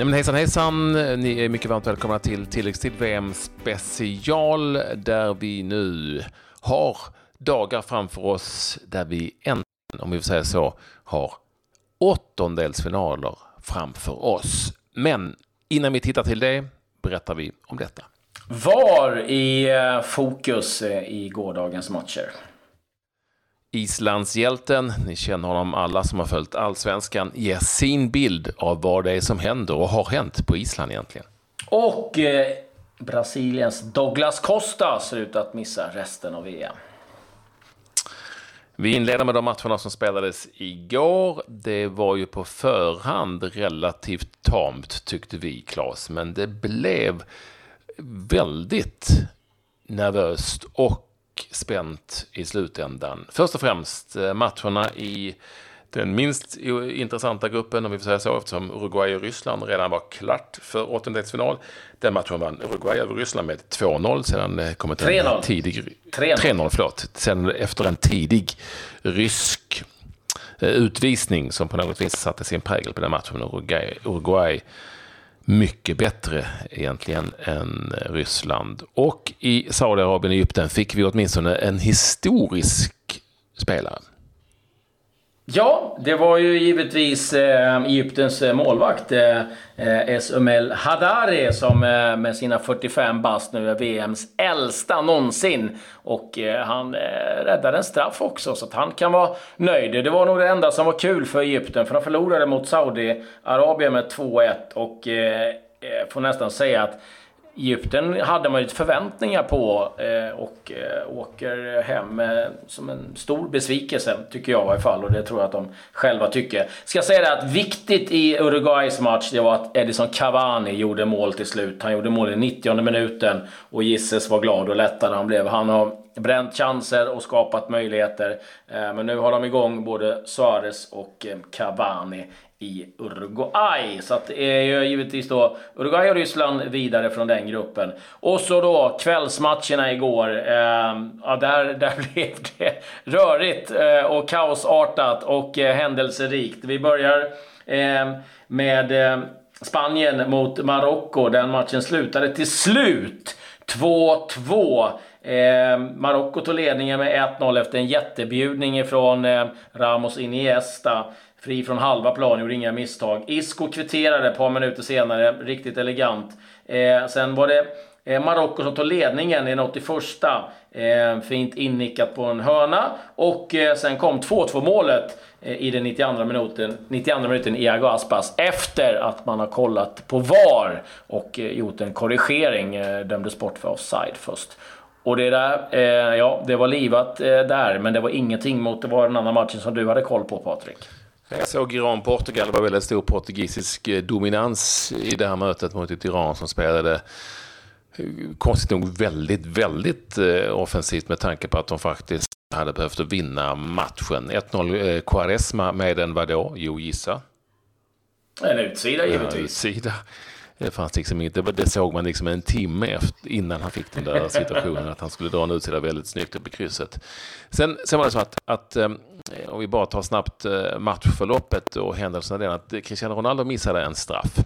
Nej, men hejsan hejsan! Ni är mycket varmt välkomna till tilläggstid VM special där vi nu har dagar framför oss där vi äntligen, om vi får säga så, har åttondelsfinaler framför oss. Men innan vi tittar till det berättar vi om detta. Var i eh, fokus eh, i gårdagens matcher? Islandshjälten, ni känner honom alla som har följt allsvenskan, ger sin bild av vad det är som händer och har hänt på Island egentligen. Och eh, Brasiliens Douglas Costa ser ut att missa resten av VM. Vi inleder med de matcherna som spelades igår. Det var ju på förhand relativt tamt tyckte vi, Claes, men det blev väldigt nervöst och spänt i slutändan. Först och främst eh, matcherna i den minst intressanta gruppen, om vi får säga så, eftersom Uruguay och Ryssland redan var klart för åttondelsfinal. Den matchen vann Uruguay över Ryssland med 2-0 sedan det kommit en tidig... 3-0. förlåt. Sen efter en tidig rysk eh, utvisning som på något vis satte sin prägel på den matchen. Uruguay, Uruguay mycket bättre egentligen än eh, Ryssland. Och i Saudiarabien och Egypten fick vi åtminstone en historisk spelare. Ja, det var ju givetvis eh, Egyptens eh, målvakt eh, eh Esumel Hadari som eh, med sina 45 bast nu är VMs äldsta någonsin. Och eh, han eh, räddade en straff också, så att han kan vara nöjd. Det var nog det enda som var kul för Egypten, för de förlorade mot Saudiarabien med 2-1 och eh, eh, får nästan säga att Egypten hade man ju förväntningar på eh, och eh, åker hem eh, som en stor besvikelse, tycker jag i alla fall. Och det tror jag att de själva tycker. Ska säga det att viktigt i Uruguays match, det var att Edison Cavani gjorde mål till slut. Han gjorde mål i 90 minuten och Gisses var glad och lättad han blev. Han har bränt chanser och skapat möjligheter. Men nu har de igång både Suarez och Cavani i Uruguay. Så att det är ju givetvis då Uruguay och Ryssland vidare från den gruppen. Och så då kvällsmatcherna igår. Eh, ja, där, där blev det rörigt eh, och kaosartat och eh, händelserikt. Vi börjar eh, med eh, Spanien mot Marocko. Den matchen slutade till slut 2-2. Eh, Marocko tog ledningen med 1-0 efter en jättebjudning från eh, Ramos Iniesta. Fri från halva plan, gjorde inga misstag. Isco kvitterade ett par minuter senare, riktigt elegant. Eh, sen var det eh, Marocko som tog ledningen i den 81 eh, Fint innickat på en hörna. Och eh, sen kom 2-2 målet eh, i den 92 minuten, 92 minuten Iago Aspas efter att man har kollat på VAR och eh, gjort en korrigering. Eh, dömdes bort för offside först. Och det där, eh, ja, det var livat eh, där, men det var ingenting mot det var den andra matchen som du hade koll på Patrik. Jag såg Iran-Portugal. Det var väldigt stor portugisisk eh, dominans i det här mötet mot ett Iran som spelade eh, konstigt nog väldigt, väldigt eh, offensivt med tanke på att de faktiskt hade behövt vinna matchen. 1-0 Quaresma med en vadå? Jo, gissa. En utsida givetvis. Ja, utsida. Det fanns liksom inte, det såg man liksom en timme efter, innan han fick den där situationen att han skulle dra en utsida väldigt snyggt upp i krysset. Sen, sen var det så att, att ehm, om vi bara tar snabbt eh, matchförloppet och händelserna där, att Cristiano Ronaldo missade en straff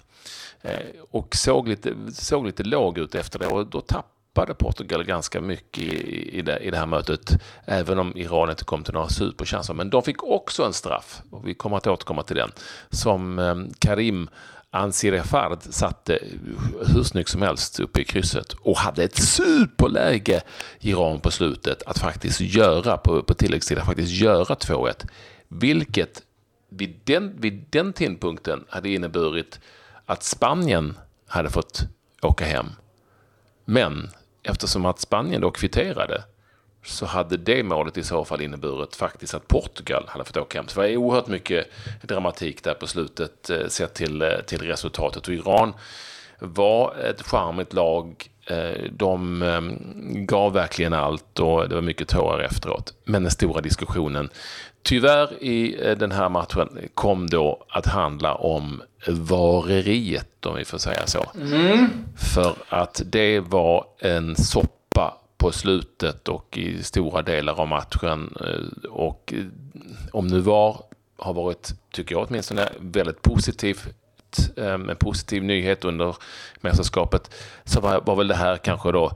eh, och såg lite, såg lite låg ut efter det och då tappade Portugal ganska mycket i, i, det, i det här mötet, även om Iran inte kom till några superchanser. Men de fick också en straff, och vi kommer att återkomma till den, som eh, Karim Ansir Fard satte eh, hur snyggt som helst uppe i krysset och hade ett superläge i Iran på slutet att faktiskt göra på, på tilläggstid, att faktiskt göra 2-1. Vilket vid den, vid den tidpunkten hade inneburit att Spanien hade fått åka hem. Men eftersom att Spanien då kvitterade så hade det målet i så fall inneburit faktiskt att Portugal hade fått åka hem. Så det var oerhört mycket dramatik där på slutet eh, sett till, eh, till resultatet. Och Iran var ett charmigt lag. Eh, de gav verkligen allt och det var mycket tårar efteråt. Men den stora diskussionen tyvärr i den här matchen kom då att handla om vareriet, om vi får säga så. Mm. För att det var en soppa på slutet och i stora delar av matchen. Eh, och eh, om nu VAR har varit, tycker jag åtminstone, väldigt positivt, eh, en positiv nyhet under mästerskapet så var, var väl det här kanske då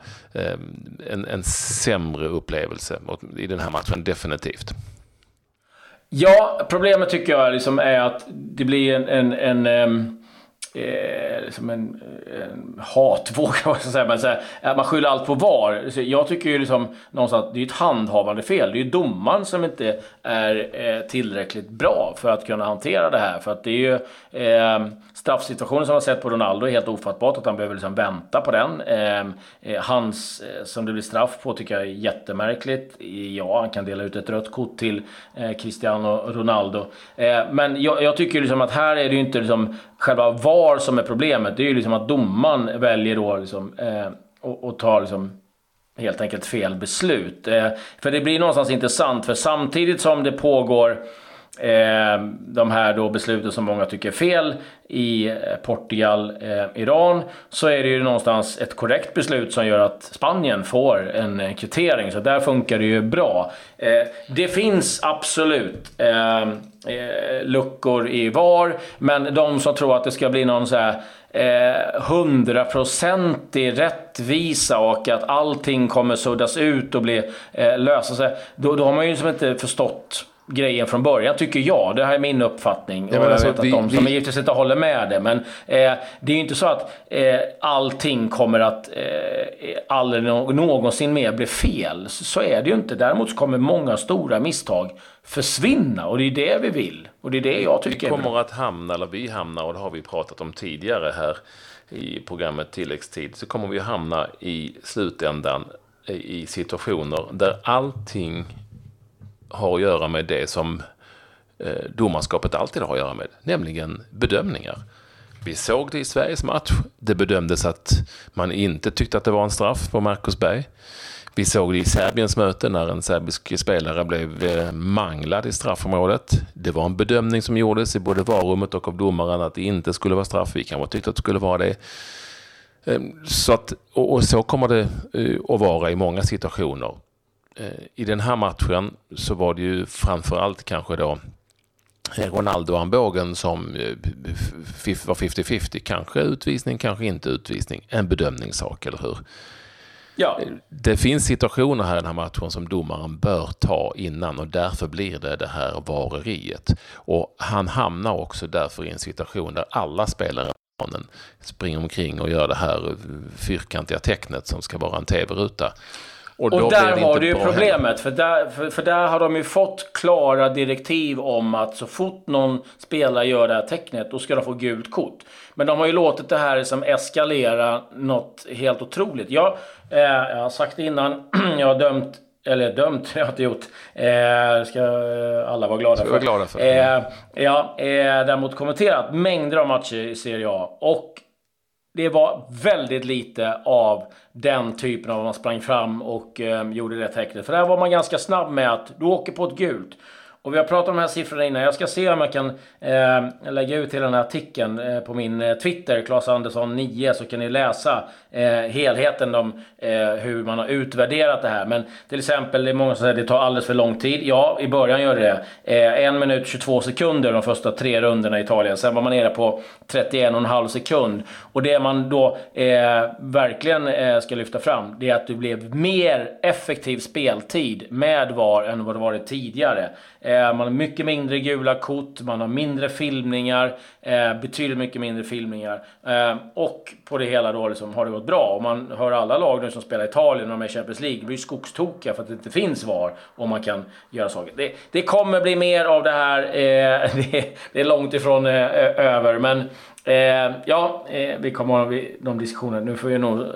en, en sämre upplevelse i den här matchen, definitivt. Ja, problemet tycker jag liksom är att det blir en, en, en ehm, eh, liksom en, en hatvåg, vad ska säga. Men så här, att man skyller allt på VAR. Jag tycker ju liksom någonstans att det är ett handhavande fel. Det är ju domaren som inte är eh, tillräckligt bra för att kunna hantera det här. För att det är ju eh, straffsituationen som man sett på Ronaldo är helt ofattbart att han behöver liksom vänta på den. Eh, eh hans, eh, som det blir straff på, tycker jag är jättemärkligt. Ja, han kan dela ut ett rött kort till eh, Cristiano Ronaldo. Eh, men jag, jag, tycker liksom att här är det ju inte liksom själva VAR som är problemet. Det är ju liksom att domaren väljer då liksom, eh, och, och tar liksom helt enkelt fel beslut. Eh, för det blir någonstans intressant, för samtidigt som det pågår eh, de här då besluten som många tycker är fel i eh, Portugal, eh, Iran, så är det ju någonstans ett korrekt beslut som gör att Spanien får en eh, kvittering. Så där funkar det ju bra. Eh, det finns absolut eh, eh, eh, luckor i VAR, men de som tror att det ska bli någon så här hundraprocentig rättvisa och att allting kommer suddas ut och bli, eh, lösa sig. Då, då har man ju liksom inte förstått grejen från början, tycker jag. Det här är min uppfattning. Ja, och jag vet att vi, de som vi... givetvis inte håller med det. Men eh, det är ju inte så att eh, allting kommer att eh, aldrig någonsin mer bli fel. Så, så är det ju inte. Däremot så kommer många stora misstag försvinna och det är det vi vill. Och det är det jag tycker Vi kommer att hamna, eller vi hamnar, och det har vi pratat om tidigare här i programmet Tilläggstid, så kommer vi hamna i slutändan i situationer där allting har att göra med det som eh, domarskapet alltid har att göra med, nämligen bedömningar. Vi såg det i Sveriges match. Det bedömdes att man inte tyckte att det var en straff på Marcus Berg. Vi såg det i Serbiens möte när en serbisk spelare blev eh, manglad i straffområdet. Det var en bedömning som gjordes i både varummet och av domaren att det inte skulle vara straff. Vi kanske tyckte att det skulle vara det. Ehm, så att, och så kommer det eh, att vara i många situationer. Eh, I den här matchen så var det ju framförallt kanske då Ronaldo-armbågen som var 50-50. Kanske utvisning, kanske inte utvisning. En bedömningssak, eller hur? Ja. Det finns situationer här i den här matchen som domaren bör ta innan och därför blir det det här vareriet. Och han hamnar också därför i en situation där alla spelare springer omkring och gör det här fyrkantiga tecknet som ska vara en tv-ruta. Och, och där har du ju problemet. För där, för, för, där har de ju fått klara direktiv om att så fort någon spelare gör det här tecknet, då ska de få gult kort. Men de har ju låtit det här som eskalera något helt otroligt. Jag, eh, jag har sagt det innan, jag har dömt eller dömt, jag har inte gjort. Eh, ska alla vara glada för. Vara glada för. Eh, ja, eh, däremot kommenterat mängder av matcher i Serie A. Och det var väldigt lite av den typen av att man sprang fram och eh, gjorde det tecknet. För där var man ganska snabb med att du åker på ett gult. Och vi har pratat om de här siffrorna innan. Jag ska se om jag kan eh, lägga ut hela den här artikeln eh, på min eh, Twitter, Claes Andersson 9, så kan ni läsa eh, helheten om eh, hur man har utvärderat det här. Men till exempel, det är många som säger att det tar alldeles för lång tid. Ja, i början gör det det. Eh, en minut 22 sekunder de första tre rundorna i Italien. Sen var man nere på 31,5 sekund. Och det man då eh, verkligen eh, ska lyfta fram, det är att det blev mer effektiv speltid med VAR än vad det varit tidigare. Eh, Eh, man har mycket mindre gula kort, man har mindre filmningar, eh, betydligt mycket mindre filmningar. Eh, och på det hela då liksom har det gått bra. Och man hör alla lag nu som spelar i Italien och de är i Champions League blir skogstokiga för att det inte finns VAR och man kan göra saker. Det, det kommer bli mer av det här. Eh, det, det är långt ifrån eh, över, men Eh, ja, eh, vi kommer ha de diskussionerna. Nu får vi nog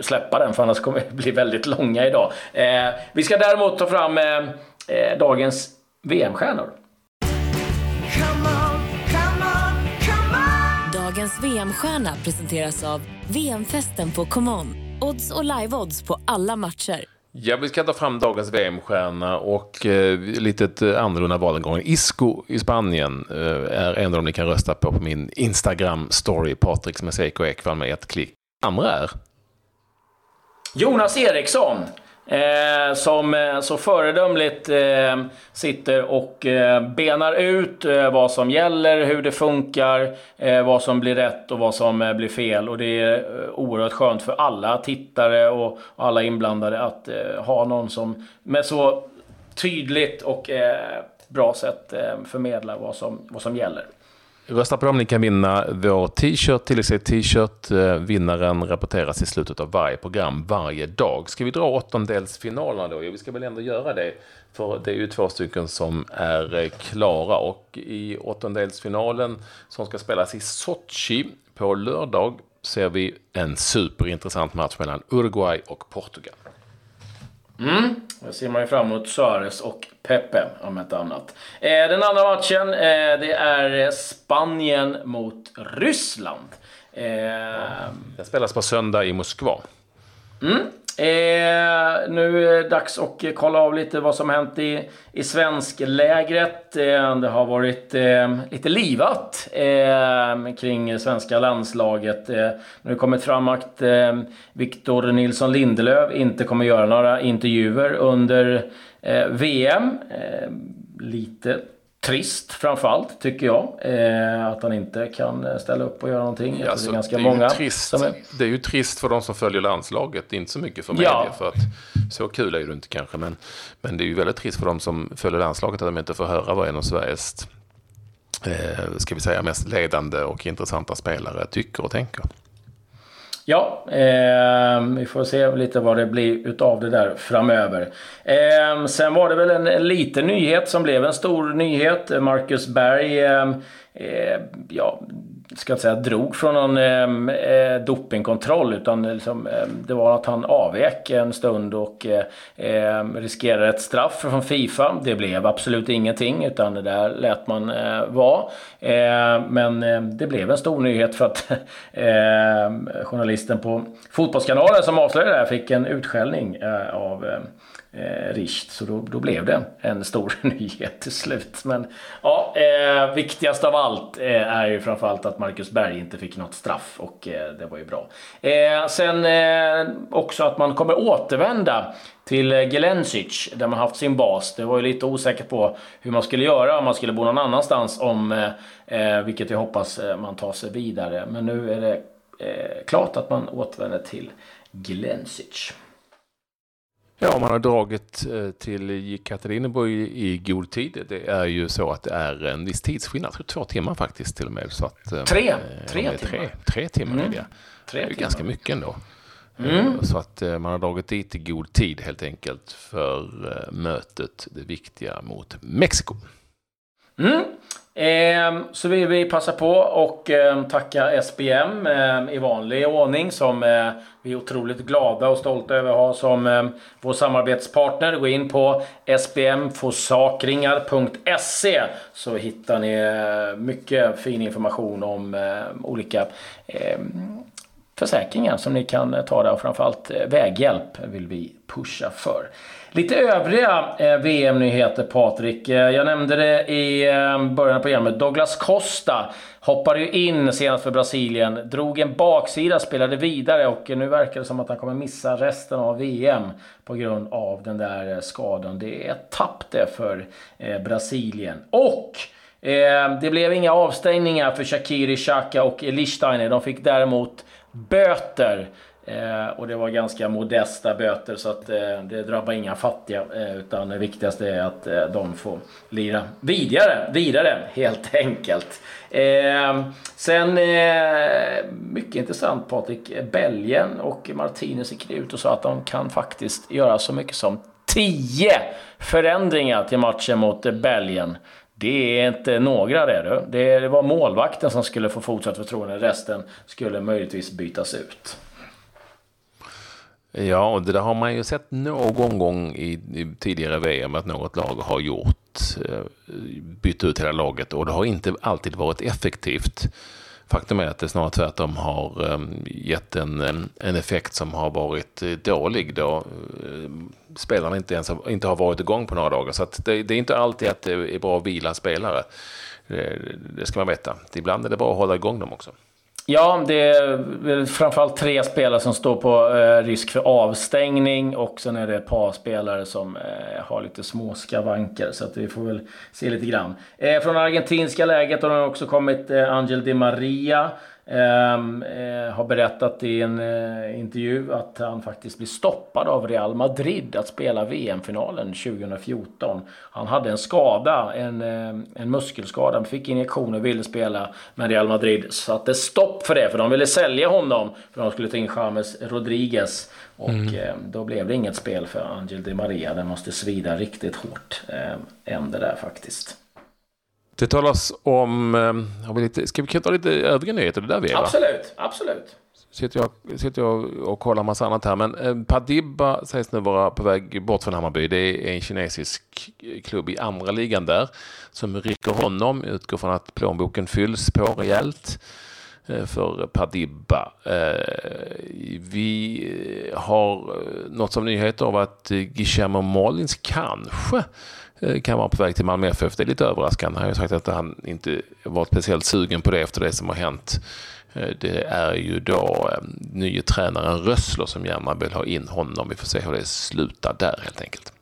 släppa den för annars kommer det bli väldigt långa idag. Eh, vi ska däremot ta fram dagens VM-stjärnor. Dagens VM-stjärna presenteras av VM-festen på ComeOn. Odds och live-odds på alla matcher. Ja, vi ska ta fram dagens VM-stjärna och eh, lite eh, annorlunda val Isco i Spanien eh, är en av dem ni kan rösta på på min Instagram-story, Patrik Smeseko Ekvall med ett klick. Andra är? Jonas Eriksson Eh, som eh, så föredömligt eh, sitter och eh, benar ut eh, vad som gäller, hur det funkar, eh, vad som blir rätt och vad som eh, blir fel. Och det är eh, oerhört skönt för alla tittare och, och alla inblandade att eh, ha någon som med så tydligt och bra sätt förmedlar vad som, vad som gäller. Rösta på dem, ni kan vinna vår t-shirt, tilläggsad t-shirt. Eh, vinnaren rapporteras i slutet av varje program varje dag. Ska vi dra åttondelsfinalerna då? Ja, vi ska väl ändå göra det. För det är ju två stycken som är eh, klara och i åttondelsfinalen som ska spelas i Sochi på lördag ser vi en superintressant match mellan Uruguay och Portugal. Mm. Det ser man ju fram emot Suarez och Pepe, om inte annat. Eh, den andra matchen, eh, det är Spanien mot Ryssland. Eh, den spelas på söndag i Moskva. Mm. Eh, nu är det dags att kolla av lite vad som hänt i, i svensklägret. Eh, det har varit eh, lite livat eh, kring svenska landslaget. Eh, nu har det kommit fram att eh, Victor Nilsson Lindelöf inte kommer göra några intervjuer under eh, VM. Eh, lite trist framförallt, tycker jag. Eh, att han inte kan ställa upp och göra någonting. Ja, det är ganska det är många trist, är... Det är ju trist för de som följer landslaget, inte så mycket för media. Ja. För att, så kul är det inte kanske, men, men det är ju väldigt trist för de som följer landslaget att de inte får höra vad en av Sveriges eh, ska vi säga, mest ledande och intressanta spelare tycker och tänker. Ja, eh, vi får se lite vad det blir utav det där framöver. Eh, sen var det väl en, en liten nyhet som blev en stor nyhet. Marcus Berg ehm, eh, ja, ska inte säga drog från någon ehm, eh, dopingkontroll utan liksom, eh, det var att han avvek en stund och eh, ehm, riskerade ett straff från Fifa. Det blev absolut ingenting utan det där lät man eh, vara. Eh, men ehm, det blev en stor nyhet för att journalisten på Fotbollskanalen som avslöjade det här fick en utskällning eh, av eh, Richt. Så då, då blev det en stor nyhet till slut. Men ja, eh, viktigast av allt eh, är ju framförallt att Marcus Berg inte fick något straff och eh, det var ju bra. Eh, sen eh, också att man kommer återvända till eh, Gelencic där man haft sin bas. Det var ju lite osäkert på hur man skulle göra om man skulle bo någon annanstans om, eh, eh vilket jag hoppas eh, man tar sig vidare. Men nu är det klart att man återvänder till Glensic. Ja, man har dragit eh, till Jekaterinburg i god tid. Det är ju så att det är en viss tidsskillnad, två timmar faktiskt till och med. Så att, eh, tre, tre timmar. Tre, timmar mm. är det. Tre det är ju ganska mycket ändå. Mm. Eh, så att man har dragit dit i god tid helt enkelt för mötet, det viktiga mot Mexiko. Mm. Ehm, så vill vi passa på och ehm, tacka SBM ehm, i vanlig ordning som eh, vi är otroligt glada och stolta över att ha som vår samarbetspartner. Gå in på sbmforsakringar.se så hittar ni eh, mycket fin information om olika försäkringar som ni kan eh, ta där och framförallt eh, väghjälp vill vi pusha för. Lite övriga eh, VM-nyheter Patrik. Jag nämnde det i början av programmet. Douglas Costa hoppade ju in senast för Brasilien, drog en baksida, spelade vidare och nu verkar det som att han kommer missa resten av VM på grund av den där skadan. Det är ett tapp det för Brasilien. Och det blev inga avstängningar för Shakiri, Xhaka och Lichsteiner. De fick däremot böter Eh, och det var ganska modesta böter så att eh, det drabbar inga fattiga. Eh, utan det viktigaste är att eh, de får lira vidare, vidare helt enkelt. Eh, sen, eh, mycket intressant Patrik. Belgien och Martinez gick ut och sa att de kan faktiskt göra så mycket som 10 förändringar till matchen mot Belgien. Det är inte några det du. Det var målvakten som skulle få fortsatt förtroende. Resten skulle möjligtvis bytas ut. Ja, och det där har man ju sett någon gång i, i tidigare VM att något lag har gjort, eh, bytt ut hela laget och det har inte alltid varit effektivt. Faktum är att det snarare tvärtom har ehm, gett en, ehm, en effekt som har varit eh, dålig då eh, spelarna inte ens har, inte har varit igång på några dagar. Så det, det, är inte alltid att det är bra att vila spelare. Det, det ska man veta. Ibland är det bra att hålla igång dem också. Ja, det är framförallt tre spelare som står på eh, risk för avstängning och sen är det ett par spelare som eh, har lite små skavanker. Så att vi får väl se lite grann. Eh, från argentinska läget har det också kommit eh, Angel Di Maria eh, har berättat i en eh, intervju att han faktiskt blir stoppad av Real Madrid att spela VM-finalen 2014. Han hade en skada, en, eh, en muskelskada, han fick injektioner och ville spela med Real Madrid. Satte stopp för det, för de ville sälja honom för de skulle ta in James Rodriguez. Och mm. Eh, då blev det inget spel för Angel Di Maria. Den måste svida riktigt hårt, eh, än det där faktiskt. Det talas om, eh, har vi lite, ska vi ta lite övriga nyheter? Det där vi är, Absolut, absolut. Sitter jag, sitter jag och kollar massa annat här. Men eh, Padibba sägs nu vara på väg bort från Hammarby. Det är en kinesisk klubb i andra ligan där som rycker honom. Utgår från att plånboken fylls på rejält eh, för Padibba. Vi har något som nyheter av att Guillermo Molins kanske Eh, kan vara på väg till Malmö FF. Det är lite överraskande. Han har ju sagt att han inte varit speciellt sugen på det efter det som har hänt. Eh, det är ju då eh, nye tränaren Rössler som gärna vill ha in honom. Vi får se hur det slutar där helt enkelt.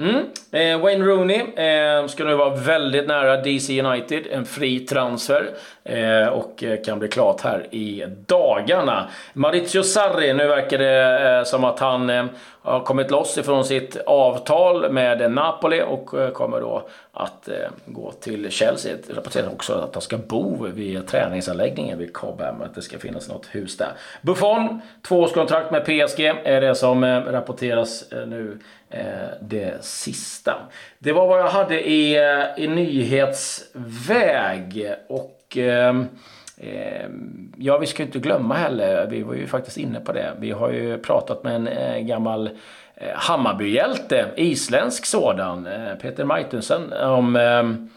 Mm. Eh, Wayne Rooney eh, ska nu vara väldigt nära DC United, en fri transfer. Eh, och kan bli klart här i dagarna. Maurizio Sarri, nu verkar det eh, som att han eh, har kommit loss ifrån sitt avtal med Napoli och eh, kommer då att eh, gå till Chelsea. Det också att han ska bo vid träningsanläggningen vid Cobham, att det ska finnas något hus där. Buffon, tvåårskontrakt med PSG är det som eh, rapporteras nu det sista. Det var vad jag hade i, i nyhetsväg. Och eh, Ehm, ja, vi ska inte glömma heller, vi var ju faktiskt inne på det. Vi har ju pratat med en eh, gammal eh, Hammarbyhjälte, isländsk sådan, eh, Peter Majtunsen, om ehm,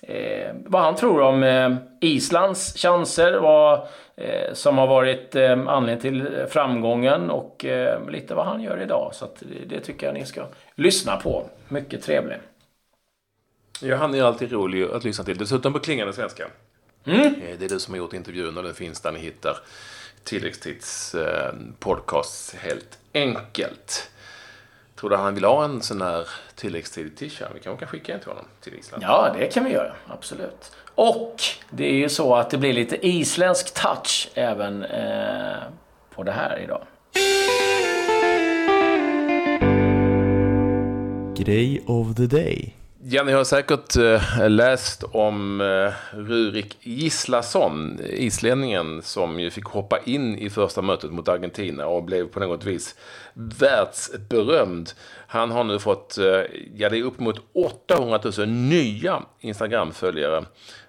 eh, vad han tror om eh, Islands chanser, vad eh, som har varit eh, anledningen till framgången och eh, lite vad han gör idag. Så det, det, tycker jag ni ska lyssna på. Mycket trevlig. Ja, han är alltid rolig att lyssna till. Dessutom på klingande svenska. Mm. Eh, det är du som har gjort intervjun och den finns där ni hittar tilläggstids eh, podcast helt enkelt. Tror du han vill ha en sån här tilläggstid t-shirt? Vi kanske kan skicka en till honom till Island? Ja, det kan vi göra. Absolut. Och det är ju så att det blir lite isländsk touch även eh, på det här idag. Grej of the day. Ja, ni har säkert eh, läst om eh, Rurik Gislason, islänningen som ju fick hoppa in i första mötet mot Argentina och blev på något vis världsberömd. Han har nu fått, eh, ja det är upp mot 800 000 nya Instagram-följare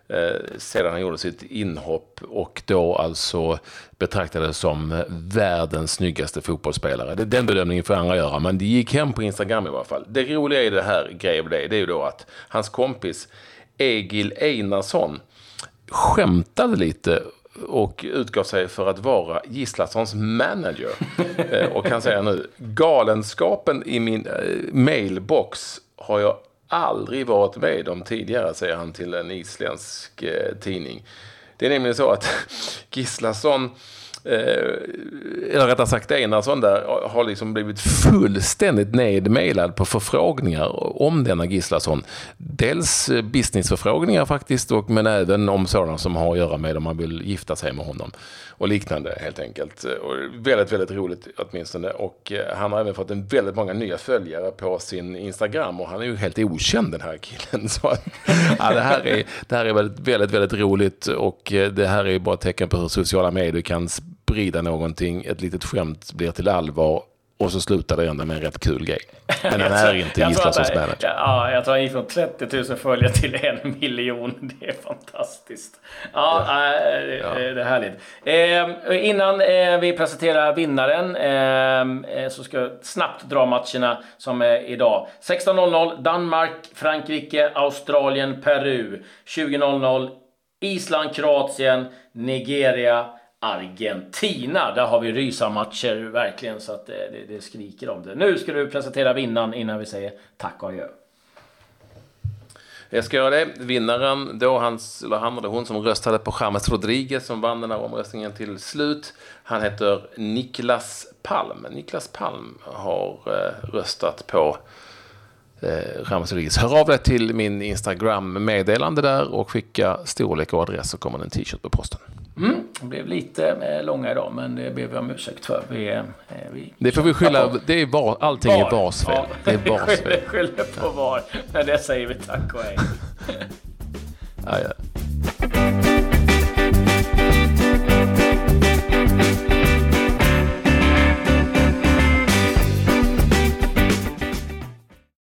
eh, sedan han gjorde sitt inhopp och då alltså betraktades som världens snyggaste fotbollsspelare. Den bedömningen får andra göra, men det gick hem på Instagram i alla fall. Det roliga i det här grev det, det är ju då att hans kompis Egil Einarsson skämtade lite och utgav sig för att vara Gisslassons manager. Eh, och han säger nu, galenskapen i min eh, mailbox har jag aldrig varit med om tidigare, säger han till en isländsk eh, tidning. Det är nämligen så att Gislason Eh, eller rättare sagt Einarsson där, har liksom blivit fullständigt nedmailad på förfrågningar om denna Gislason. Dels eh, businessförfrågningar faktiskt, och, men även om sådana som har att göra med om man vill gifta sig med honom och liknande helt enkelt. Eh, och väldigt, väldigt roligt åtminstone. Och eh, han har även fått en väldigt många nya följare på sin Instagram och han är ju helt okänd den här killen. Så ja, det, här är, det här är väldigt, väldigt, väldigt roligt och eh, det här är bara ett tecken på hur sociala medier kan sprida någonting. Ett litet skämt blir till allvar och så slutar det ändå med en rätt kul grej. Men den är inte Gislasons manager. Ja, jag tror han gick från 30 000 följare till en miljon. Det är fantastiskt. Ja, ja. Äh, ja. det är härligt. Eh, innan eh, vi presenterar vinnaren eh, eh så ska jag snabbt dra matcherna som är idag. 16.00 Danmark, Frankrike, Australien, Peru. 20.00 Island, Kroatien, Nigeria, Argentina. Där har vi rysarmatcher verkligen så att det, det, det, skriker om det. Nu ska du presentera vinnaren innan vi säger tack och adjö. Jag ska göra det. Vinnaren, då hans, eller han eller hon som röstade på James Rodriguez som vann den här omröstningen till slut. Han heter Niklas Palm. Niklas Palm har eh, röstat på eh, James Rodriguez. Hör av dig till min Instagram-meddelande där och skicka storlek och adress så kommer en t-shirt på posten. Mm, det blev lite eh, långa idag, men det ber vi om ursäkt för. Vi, eh, vi Det får vi skylla, det är var, allting är VARs fel. Ja, Det är VARs fel. skyller på VAR. Men det säger vi tack och hej. Ja, ja.